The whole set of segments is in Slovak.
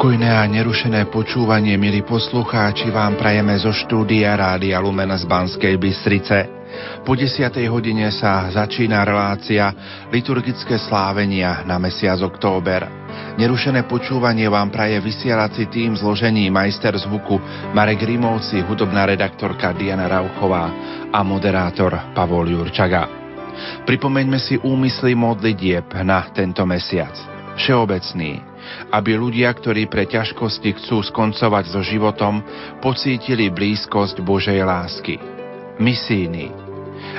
Pokojné a nerušené počúvanie, milí poslucháči, vám prajeme zo štúdia Rádia Lumen z Banskej Bystrice. Po 10. hodine sa začína relácia liturgické slávenia na mesiac október. Nerušené počúvanie vám praje vysielací tým zložení majster zvuku Marek Rimovci, hudobná redaktorka Diana Rauchová a moderátor Pavol Jurčaga. Pripomeňme si úmysly modlitieb na tento mesiac. Všeobecný, aby ľudia, ktorí pre ťažkosti chcú skoncovať so životom, pocítili blízkosť Božej lásky. Misíny.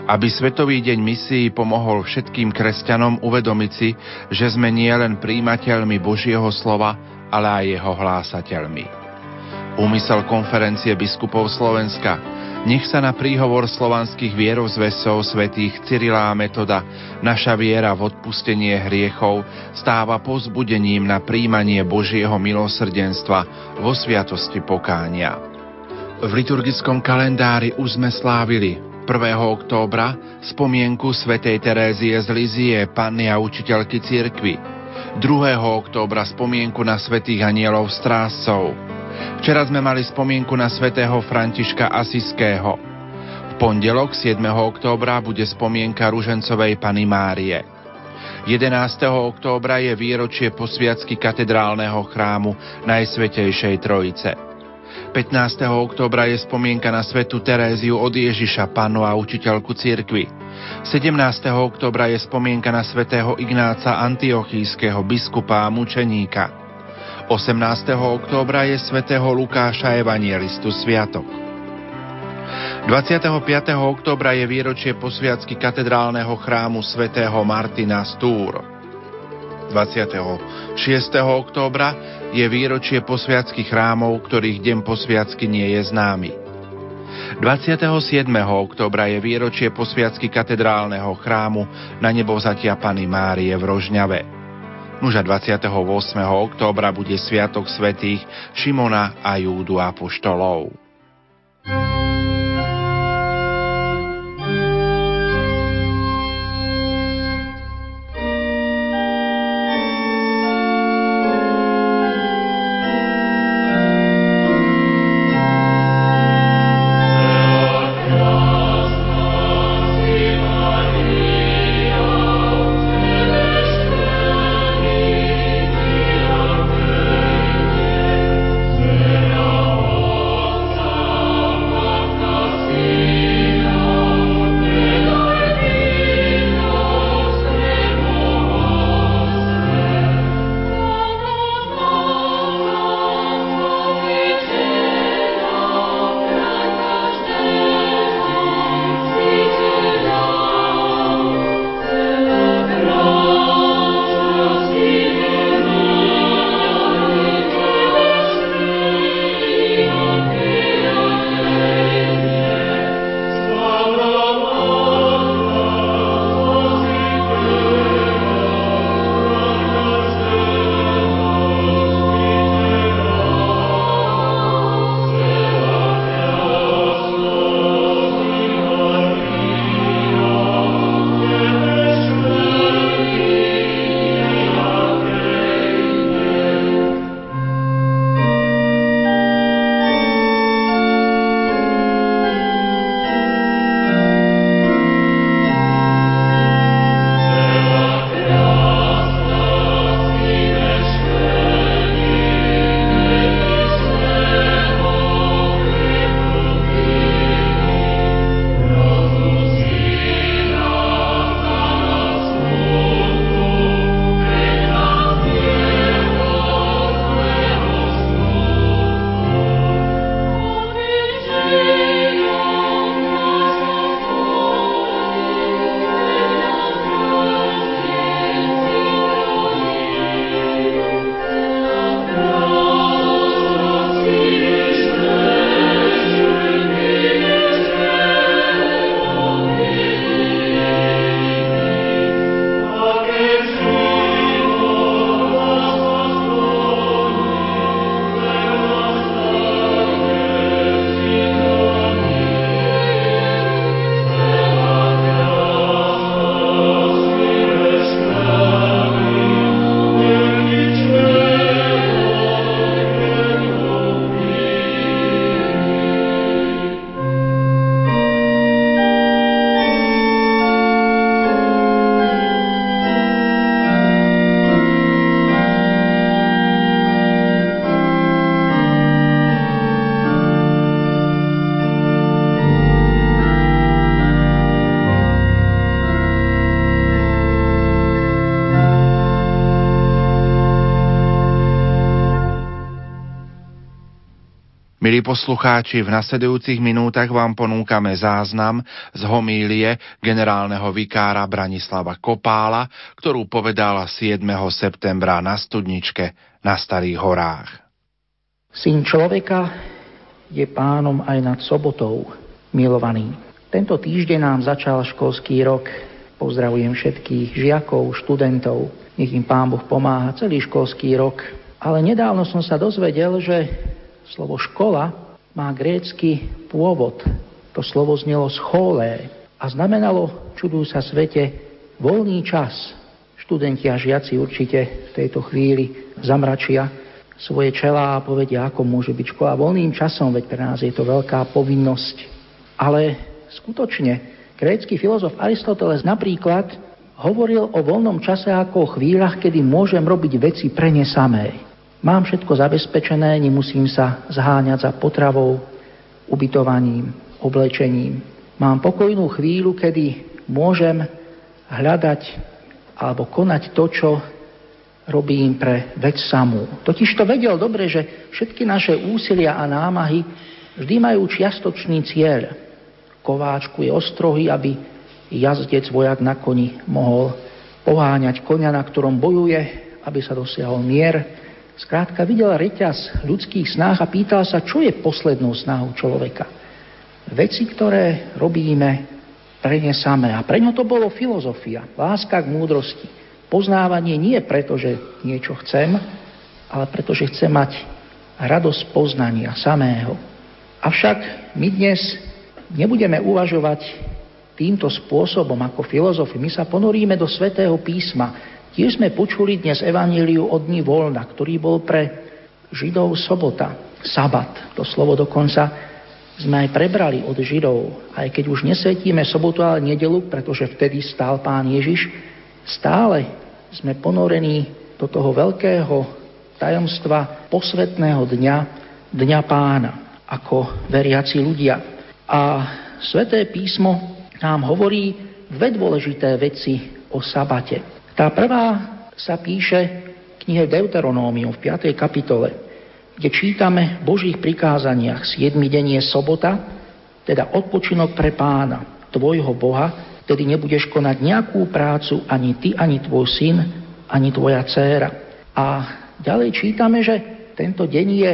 Aby Svetový deň misií pomohol všetkým kresťanom uvedomiť si, že sme nielen príjimateľmi Božieho slova, ale aj jeho hlásateľmi. Úmysel konferencie biskupov Slovenska – nech sa na príhovor slovanských vierozvesov svätých Cyrila a Metoda naša viera v odpustenie hriechov stáva pozbudením na príjmanie Božieho milosrdenstva vo sviatosti pokánia. V liturgickom kalendári už sme slávili 1. októbra spomienku svätej Terézie z Lizie, panny a učiteľky cirkvy, 2. októbra spomienku na svätých anielov stráscov, Včera sme mali spomienku na svätého Františka Asiského. V pondelok 7. októbra bude spomienka Ružencovej Pany Márie. 11. októbra je výročie posviacky katedrálneho chrámu Najsvetejšej Trojice. 15. októbra je spomienka na svetu Teréziu od Ježiša, panu a učiteľku cirkvy. 17. októbra je spomienka na svätého Ignáca Antiochískeho biskupa a mučeníka. 18. októbra je svätého Lukáša Evangelistu Sviatok. 25. októbra je výročie posviacky katedrálneho chrámu svätého Martina z Túr. 26. októbra je výročie posviacky chrámov, ktorých deň posviacky nie je známy. 27. októbra je výročie posviacky katedrálneho chrámu na nebozatia Pany Márie v Rožňave. Nuža 28. októbra bude Sviatok svetých Šimona a Júdu Apoštolov. Milí poslucháči, v nasledujúcich minútach vám ponúkame záznam z homílie generálneho vikára Branislava Kopála, ktorú povedala 7. septembra na studničke na Starých horách. Syn človeka je pánom aj nad sobotou, milovaný. Tento týždeň nám začal školský rok. Pozdravujem všetkých žiakov, študentov, nech im pán Boh pomáha celý školský rok. Ale nedávno som sa dozvedel, že Slovo škola má grécky pôvod. To slovo znelo scholé a znamenalo, čudujú sa svete, voľný čas. Študenti a žiaci určite v tejto chvíli zamračia svoje čelá a povedia, ako môže byť škola voľným časom, veď pre nás je to veľká povinnosť. Ale skutočne, grécky filozof Aristoteles napríklad hovoril o voľnom čase ako o chvíľach, kedy môžem robiť veci pre ne samé. Mám všetko zabezpečené, nemusím sa zháňať za potravou, ubytovaním, oblečením. Mám pokojnú chvíľu, kedy môžem hľadať alebo konať to, čo robím pre vec samú. Totiž to vedel dobre, že všetky naše úsilia a námahy vždy majú čiastočný cieľ. Kováčku je ostrohy, aby jazdec vojak na koni mohol poháňať konia, na ktorom bojuje, aby sa dosiahol mier, Skrátka videl reťaz ľudských snách a pýtal sa, čo je poslednou snahou človeka. Veci, ktoré robíme pre ne samé. A pre ňo to bolo filozofia, láska k múdrosti. Poznávanie nie preto, že niečo chcem, ale preto, že chcem mať radosť poznania samého. Avšak my dnes nebudeme uvažovať týmto spôsobom ako filozofi. My sa ponoríme do svätého písma, Tiež sme počuli dnes evaníliu od dní voľna, ktorý bol pre Židov sobota, sabat. To slovo dokonca sme aj prebrali od Židov, aj keď už nesvetíme sobotu, ale nedelu, pretože vtedy stál pán Ježiš, stále sme ponorení do toho veľkého tajomstva posvetného dňa, dňa pána, ako veriaci ľudia. A sveté písmo nám hovorí dve dôležité veci o sabate. Tá prvá sa píše v knihe Deuteronómium v 5. kapitole, kde čítame v Božích prikázaniach 7. deň je sobota, teda odpočinok pre pána, tvojho Boha, tedy nebudeš konať nejakú prácu ani ty, ani tvoj syn, ani tvoja dcéra. A ďalej čítame, že tento deň je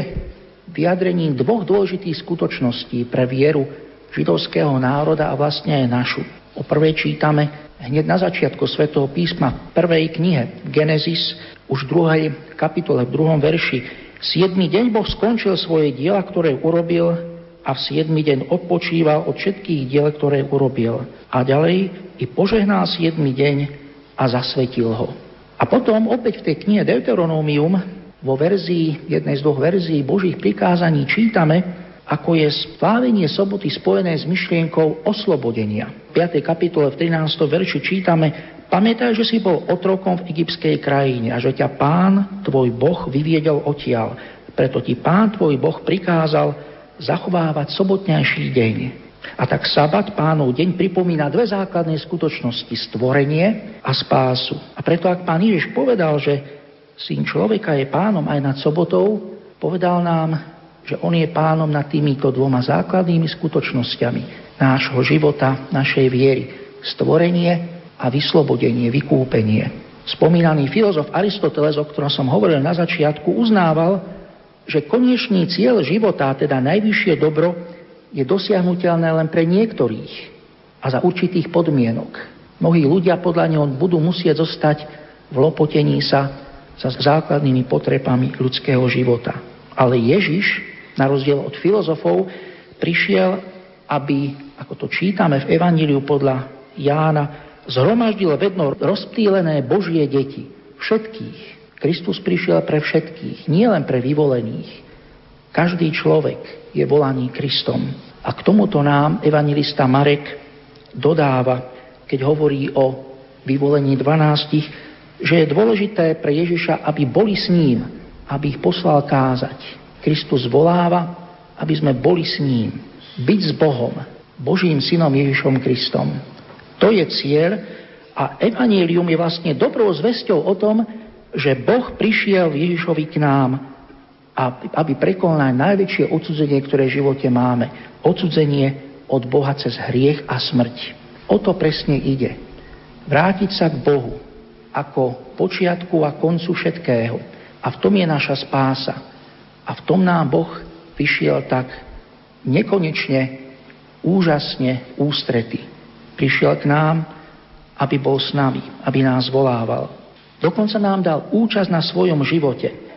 vyjadrením dvoch dôležitých skutočností pre vieru židovského národa a vlastne aj našu. O prvej čítame, hneď na začiatku svätého písma, prvej knihe Genesis, už v druhej kapitole, v druhom verši. Siedmy deň Boh skončil svoje diela, ktoré urobil a v siedmy deň odpočíval od všetkých diel, ktoré urobil. A ďalej i požehnal siedmy deň a zasvetil ho. A potom opäť v tej knihe Deuteronomium vo verzii, jednej z dvoch verzií Božích prikázaní čítame, ako je slávenie soboty spojené s myšlienkou oslobodenia. V 5. kapitole v 13. verši čítame Pamätaj, že si bol otrokom v egyptskej krajine a že ťa pán, tvoj boh, vyviedol odtiaľ. Preto ti pán, tvoj boh, prikázal zachovávať sobotnejší deň. A tak sabat, pánov deň, pripomína dve základné skutočnosti, stvorenie a spásu. A preto ak pán Ježiš povedal, že syn človeka je pánom aj nad sobotou, povedal nám, že on je pánom nad týmito dvoma základnými skutočnosťami nášho života, našej viery. Stvorenie a vyslobodenie, vykúpenie. Spomínaný filozof Aristoteles, o ktorom som hovoril na začiatku, uznával, že konečný cieľ života, teda najvyššie dobro, je dosiahnutelné len pre niektorých a za určitých podmienok. Mnohí ľudia podľa neho budú musieť zostať v lopotení sa za základnými potrebami ľudského života. Ale Ježiš na rozdiel od filozofov, prišiel, aby, ako to čítame v Evaníliu podľa Jána, zhromaždil vedno rozptýlené Božie deti. Všetkých. Kristus prišiel pre všetkých, nie len pre vyvolených. Každý človek je volaný Kristom. A k tomuto nám evangelista Marek dodáva, keď hovorí o vyvolení 12, že je dôležité pre Ježiša, aby boli s ním, aby ich poslal kázať. Kristus voláva, aby sme boli s ním. Byť s Bohom, Božím synom Ježišom Kristom. To je cieľ a evanílium je vlastne dobrou zväzťou o tom, že Boh prišiel Ježišovi k nám aby prekonal najväčšie odsudzenie, ktoré v živote máme. Odsudzenie od Boha cez hriech a smrť. O to presne ide. Vrátiť sa k Bohu ako počiatku a koncu všetkého. A v tom je naša spása. A v tom nám Boh vyšiel tak nekonečne, úžasne ústrety. Prišiel k nám, aby bol s nami, aby nás volával. Dokonca nám dal účasť na svojom živote.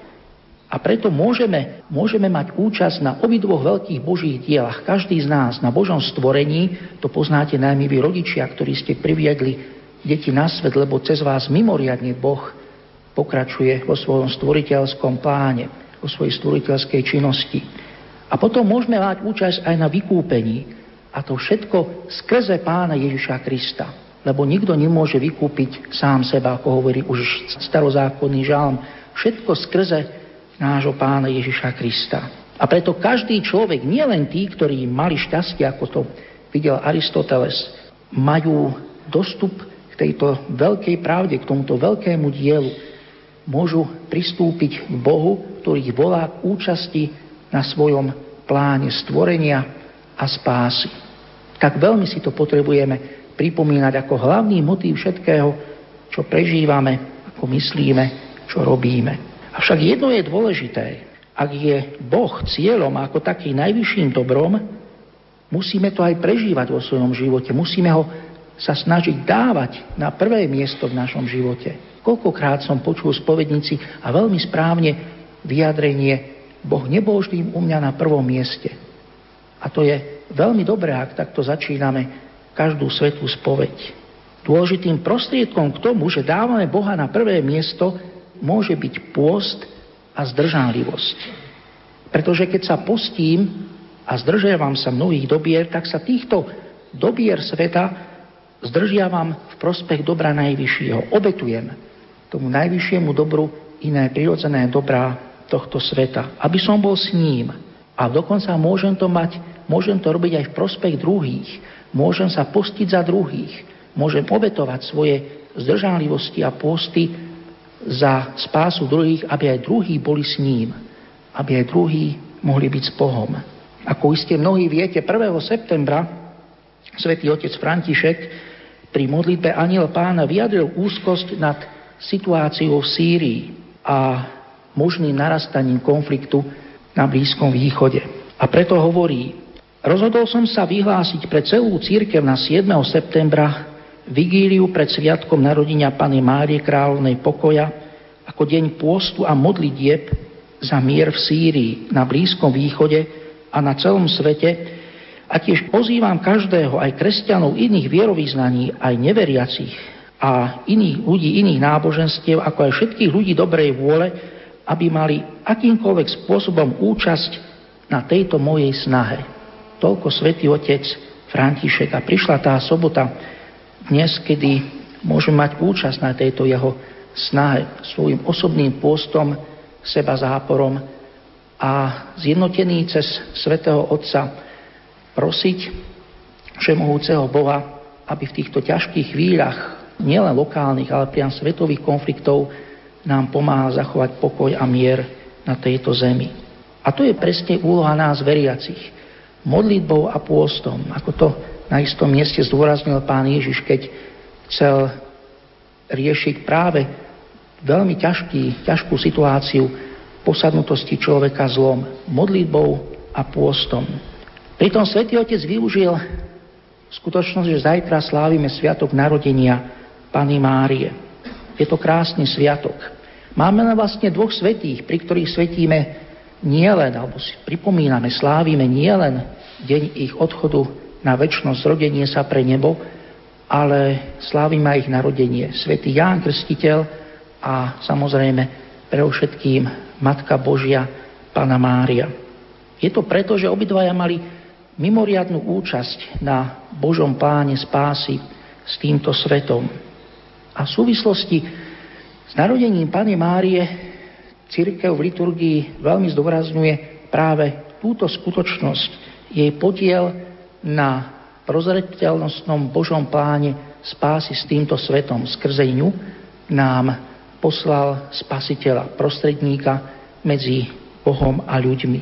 A preto môžeme, môžeme mať účasť na obidvoch veľkých božích dielach. Každý z nás na Božom stvorení, to poznáte najmä vy rodičia, ktorí ste priviedli deti na svet, lebo cez vás mimoriadne Boh pokračuje vo svojom stvoriteľskom pláne, vo svojej stvoriteľskej činnosti. A potom môžeme mať účasť aj na vykúpení. A to všetko skrze pána Ježiša Krista. Lebo nikto nemôže vykúpiť sám seba, ako hovorí už starozákonný žalm. Všetko skrze nášho pána Ježiša Krista. A preto každý človek, nielen tí, ktorí mali šťastie, ako to videl Aristoteles, majú dostup k tejto veľkej pravde, k tomuto veľkému dielu. Môžu pristúpiť k Bohu, ktorý ich volá k účasti na svojom pláne stvorenia a spásy. Tak veľmi si to potrebujeme pripomínať ako hlavný motív všetkého, čo prežívame, ako myslíme, čo robíme. Avšak jedno je dôležité. Ak je Boh cieľom ako taký najvyšším dobrom, musíme to aj prežívať vo svojom živote. Musíme ho sa snažiť dávať na prvé miesto v našom živote. Koľkokrát som počul spovednici a veľmi správne vyjadrenie Boh nebol vždy u mňa na prvom mieste. A to je veľmi dobré, ak takto začíname každú svetú spoveď. Dôležitým prostriedkom k tomu, že dávame Boha na prvé miesto, môže byť pôst a zdržanlivosť. Pretože keď sa postím a zdržiavam sa mnohých dobier, tak sa týchto dobier sveta zdržiavam v prospech dobra najvyššieho. Obetujem tomu najvyššiemu dobru iné prirodzené dobrá tohto sveta, aby som bol s ním. A dokonca môžem to mať, môžem to robiť aj v prospech druhých. Môžem sa postiť za druhých. Môžem obetovať svoje zdržanlivosti a posty za spásu druhých, aby aj druhí boli s ním, aby aj druhí mohli byť s Bohom. Ako iste mnohí viete, 1. septembra svätý otec František pri modlitbe Aniel pána vyjadril úzkosť nad situáciou v Sýrii a možným narastaním konfliktu na Blízkom východe. A preto hovorí, rozhodol som sa vyhlásiť pre celú církev na 7. septembra vigíliu pred sviatkom narodenia Pany Márie kráľovnej pokoja ako deň pôstu a modlitieb za mier v Sýrii, na Blízkom východe a na celom svete a tiež pozývam každého, aj kresťanov iných vierovýznaní, aj neveriacich a iných ľudí, iných náboženstiev, ako aj všetkých ľudí dobrej vôle, aby mali akýmkoľvek spôsobom účasť na tejto mojej snahe. Toľko svätý Otec František a prišla tá sobota, dnes, kedy môžeme mať účasť na tejto jeho snahe svojim osobným pôstom, seba záporom a zjednotený cez svätého Otca prosiť všemohúceho Boha, aby v týchto ťažkých chvíľach, nielen lokálnych, ale priam svetových konfliktov, nám pomáha zachovať pokoj a mier na tejto zemi. A to je presne úloha nás veriacich. Modlitbou a pôstom, ako to na istom mieste zdôraznil pán Ježiš, keď chcel riešiť práve veľmi ťažký, ťažkú situáciu posadnutosti človeka zlom, modlitbou a pôstom. Pritom svätý Otec využil skutočnosť, že zajtra slávime sviatok narodenia Pany Márie. Je to krásny sviatok. Máme na vlastne dvoch svetých, pri ktorých svetíme nielen, alebo si pripomíname, slávime nielen deň ich odchodu na väčšnosť, rodenie sa pre nebo, ale slávime aj ich narodenie. Svetý Ján Krstiteľ a samozrejme pre všetkým Matka Božia, Pana Mária. Je to preto, že obidvaja mali mimoriadnú účasť na Božom pláne spásy s týmto svetom. A v súvislosti s narodením Pany Márie církev v liturgii veľmi zdôrazňuje práve túto skutočnosť, jej podiel na prozreteľnostnom Božom pláne spásy s týmto svetom. Skrze ňu nám poslal spasiteľa, prostredníka medzi Bohom a ľuďmi.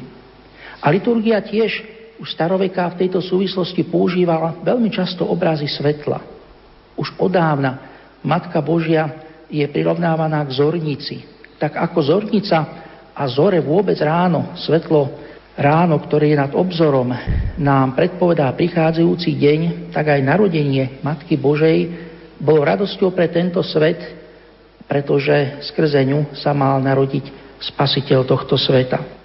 A liturgia tiež už staroveka v tejto súvislosti používala veľmi často obrazy svetla. Už odávna Matka Božia je prirovnávaná k zornici. Tak ako zornica a zore vôbec ráno, svetlo ráno, ktoré je nad obzorom, nám predpovedá prichádzajúci deň, tak aj narodenie Matky Božej bolo radosťou pre tento svet, pretože skrze ňu sa mal narodiť spasiteľ tohto sveta.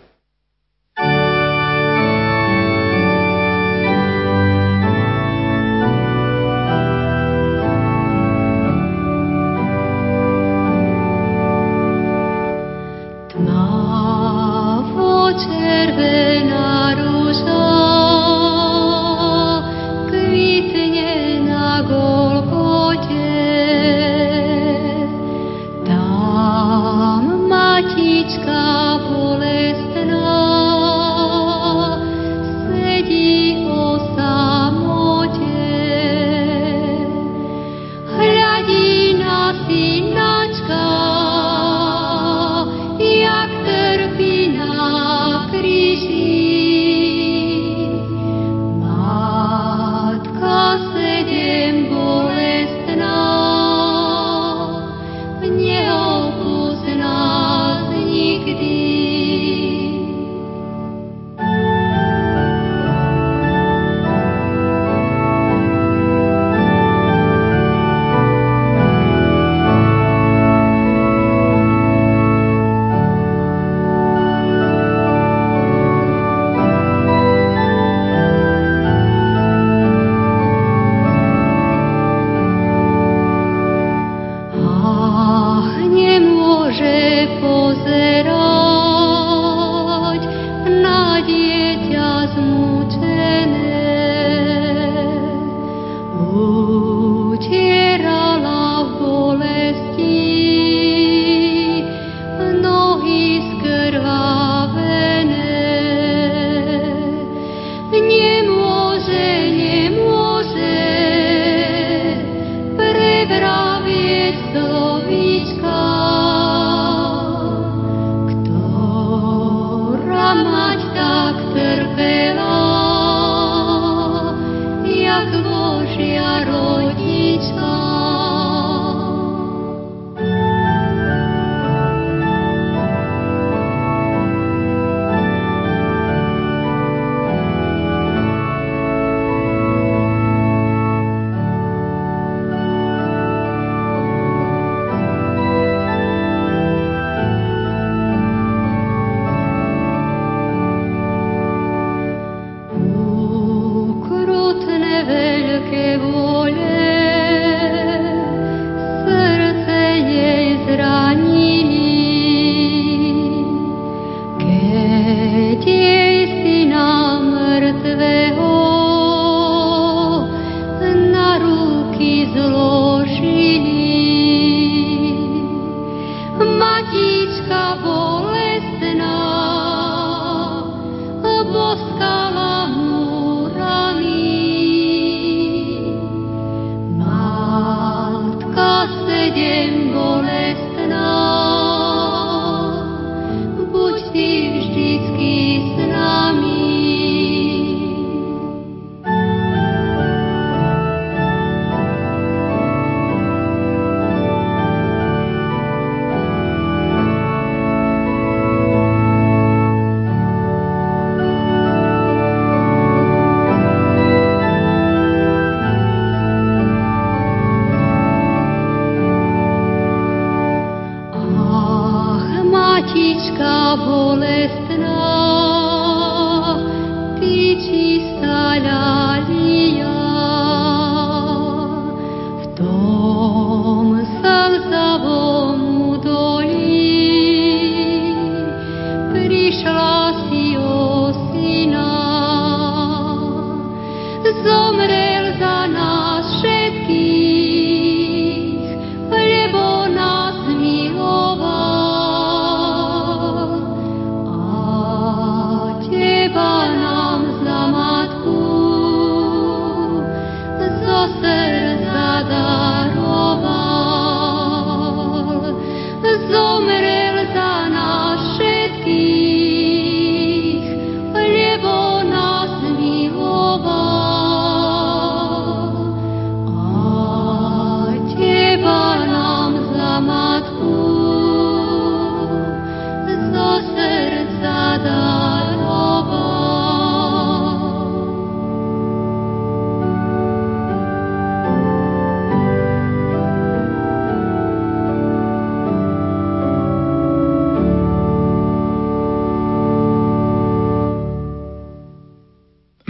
zomrel.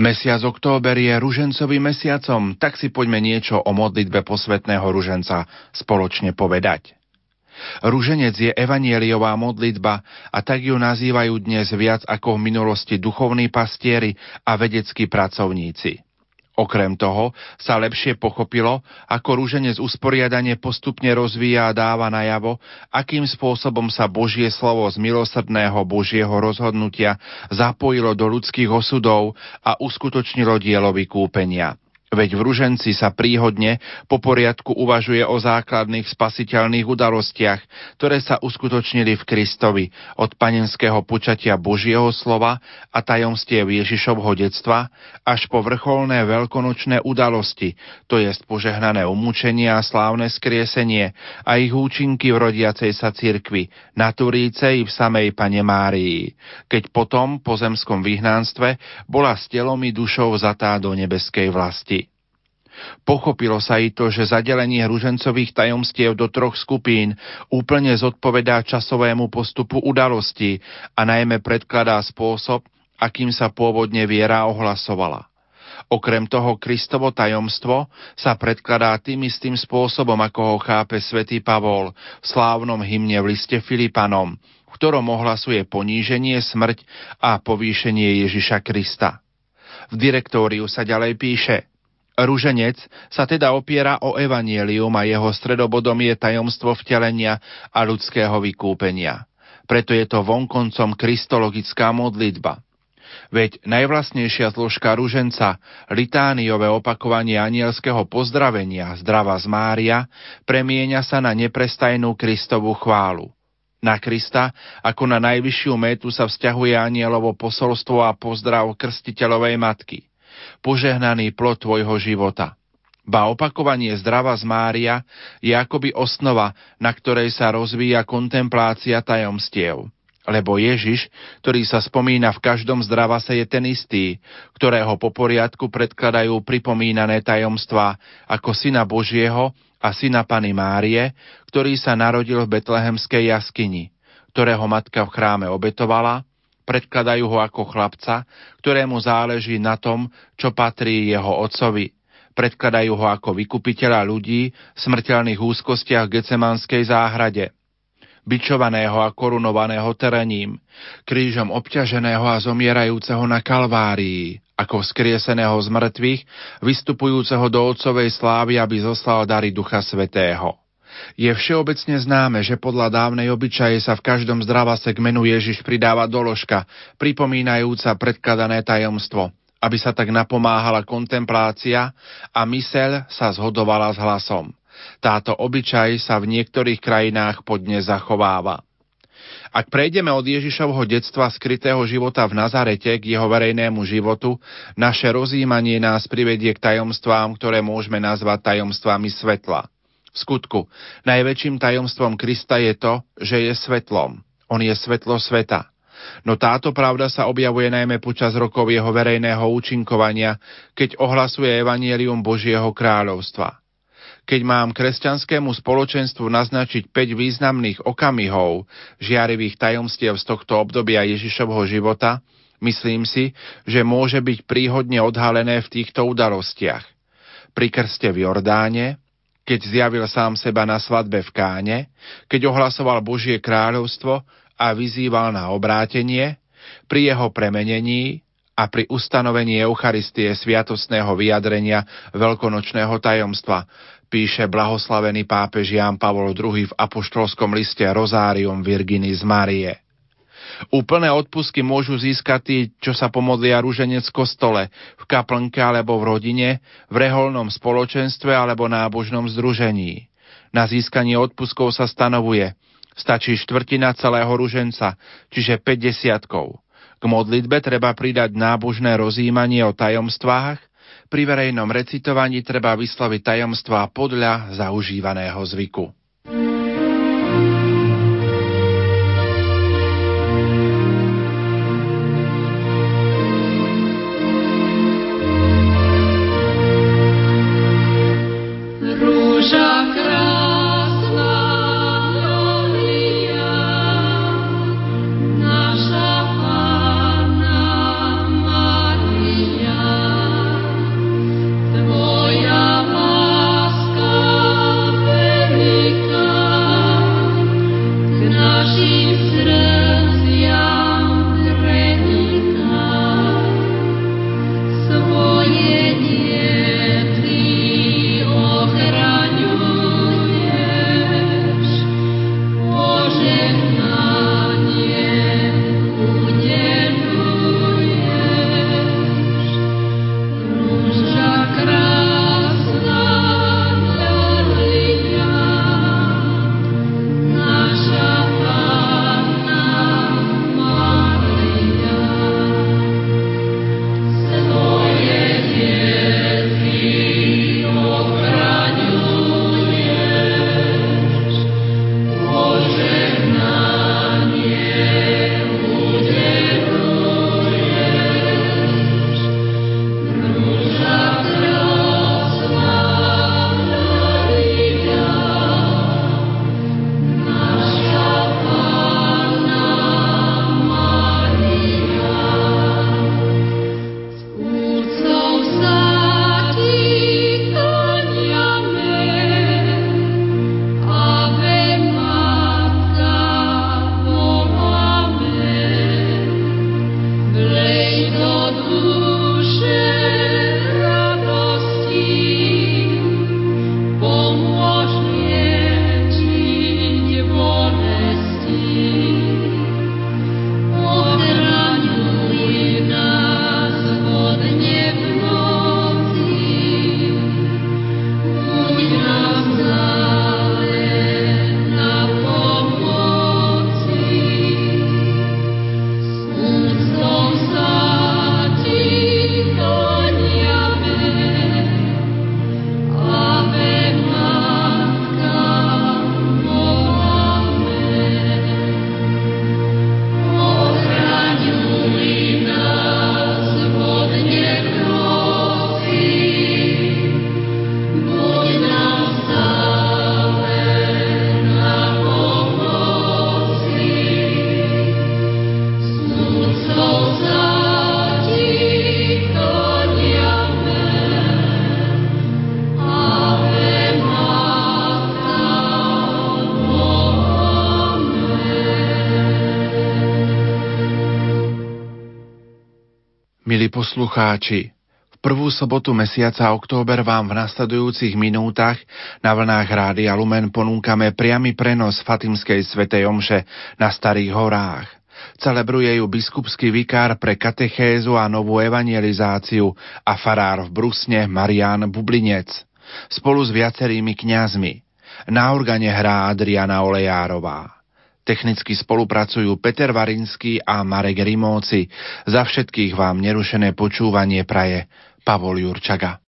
Mesiac október je ružencovým mesiacom, tak si poďme niečo o modlitbe posvetného ruženca spoločne povedať. Ruženec je evanieliová modlitba a tak ju nazývajú dnes viac ako v minulosti duchovní pastieri a vedeckí pracovníci. Okrem toho sa lepšie pochopilo, ako rúženec usporiadanie postupne rozvíja a dáva najavo, akým spôsobom sa Božie slovo z milosrdného Božieho rozhodnutia zapojilo do ľudských osudov a uskutočnilo dielo vykúpenia. Veď v Ruženci sa príhodne po poriadku uvažuje o základných spasiteľných udalostiach, ktoré sa uskutočnili v Kristovi od panenského počatia Božieho slova a tajomstiev Ježišovho detstva až po vrcholné veľkonočné udalosti, to je požehnané umúčenie a slávne skriesenie a ich účinky v rodiacej sa cirkvi, na Turíce i v samej Pane Márii, keď potom po zemskom vyhnánstve bola s telom i dušou zatá do nebeskej vlasti. Pochopilo sa i to, že zadelenie ružencových tajomstiev do troch skupín úplne zodpovedá časovému postupu udalosti a najmä predkladá spôsob, akým sa pôvodne viera ohlasovala. Okrem toho Kristovo tajomstvo sa predkladá tým istým spôsobom, ako ho chápe svätý Pavol v slávnom hymne v liste Filipanom, v ktorom ohlasuje poníženie, smrť a povýšenie Ježiša Krista. V direktóriu sa ďalej píše – Rúženec sa teda opiera o evanielium a jeho stredobodom je tajomstvo vtelenia a ľudského vykúpenia. Preto je to vonkoncom kristologická modlitba. Veď najvlastnejšia zložka ruženca, litániové opakovanie anielského pozdravenia zdrava z Mária, premieňa sa na neprestajnú Kristovú chválu. Na Krista, ako na najvyššiu métu sa vzťahuje anielovo posolstvo a pozdrav krstiteľovej matky – požehnaný plod tvojho života. Ba opakovanie zdrava z Mária je akoby osnova, na ktorej sa rozvíja kontemplácia tajomstiev. Lebo Ježiš, ktorý sa spomína v každom zdravase, je ten istý, ktorého po poriadku predkladajú pripomínané tajomstvá ako syna Božieho a syna Pany Márie, ktorý sa narodil v betlehemskej jaskyni, ktorého matka v chráme obetovala predkladajú ho ako chlapca, ktorému záleží na tom, čo patrí jeho otcovi. Predkladajú ho ako vykupiteľa ľudí v smrteľných úzkostiach Gecemanskej záhrade. Bičovaného a korunovaného terením, krížom obťaženého a zomierajúceho na Kalvárii, ako skrieseného z mŕtvych, vystupujúceho do otcovej slávy, aby zoslal dary Ducha Svetého. Je všeobecne známe, že podľa dávnej obyčaje sa v každom zdravase k menu Ježiš pridáva doložka, pripomínajúca predkladané tajomstvo, aby sa tak napomáhala kontemplácia a myseľ sa zhodovala s hlasom. Táto obyčaj sa v niektorých krajinách podne zachováva. Ak prejdeme od Ježišovho detstva skrytého života v Nazarete k jeho verejnému životu, naše rozjímanie nás privedie k tajomstvám, ktoré môžeme nazvať tajomstvami svetla. V skutku, najväčším tajomstvom Krista je to, že je svetlom. On je svetlo sveta. No táto pravda sa objavuje najmä počas rokov jeho verejného účinkovania, keď ohlasuje evanielium Božieho kráľovstva. Keď mám kresťanskému spoločenstvu naznačiť 5 významných okamihov žiarivých tajomstiev z tohto obdobia Ježišovho života, myslím si, že môže byť príhodne odhalené v týchto udalostiach. Pri krste v Jordáne, keď zjavil sám seba na svadbe v Káne, keď ohlasoval Božie kráľovstvo a vyzýval na obrátenie, pri jeho premenení a pri ustanovení Eucharistie sviatostného vyjadrenia veľkonočného tajomstva, píše blahoslavený pápež Ján Pavol II v apoštolskom liste Rozárium Virginis Marie. Úplné odpusky môžu získať tí, čo sa pomodlia rúženec v kostole, v kaplnke alebo v rodine, v reholnom spoločenstve alebo nábožnom združení. Na získanie odpuskov sa stanovuje, stačí štvrtina celého ruženca, čiže 50 K modlitbe treba pridať nábožné rozjímanie o tajomstvách, pri verejnom recitovaní treba vysloviť tajomstvá podľa zaužívaného zvyku. Poslucháči, v prvú sobotu mesiaca október vám v nasledujúcich minútach na vlnách Rádia Lumen ponúkame priamy prenos Fatimskej svetej omše na Starých horách. Celebruje ju biskupský vikár pre katechézu a novú evangelizáciu a farár v Brusne Marian Bublinec spolu s viacerými kňazmi. Na organe hrá Adriana Olejárová. Technicky spolupracujú Peter Varinský a Marek Rimóci. Za všetkých vám nerušené počúvanie praje Pavol Jurčaga.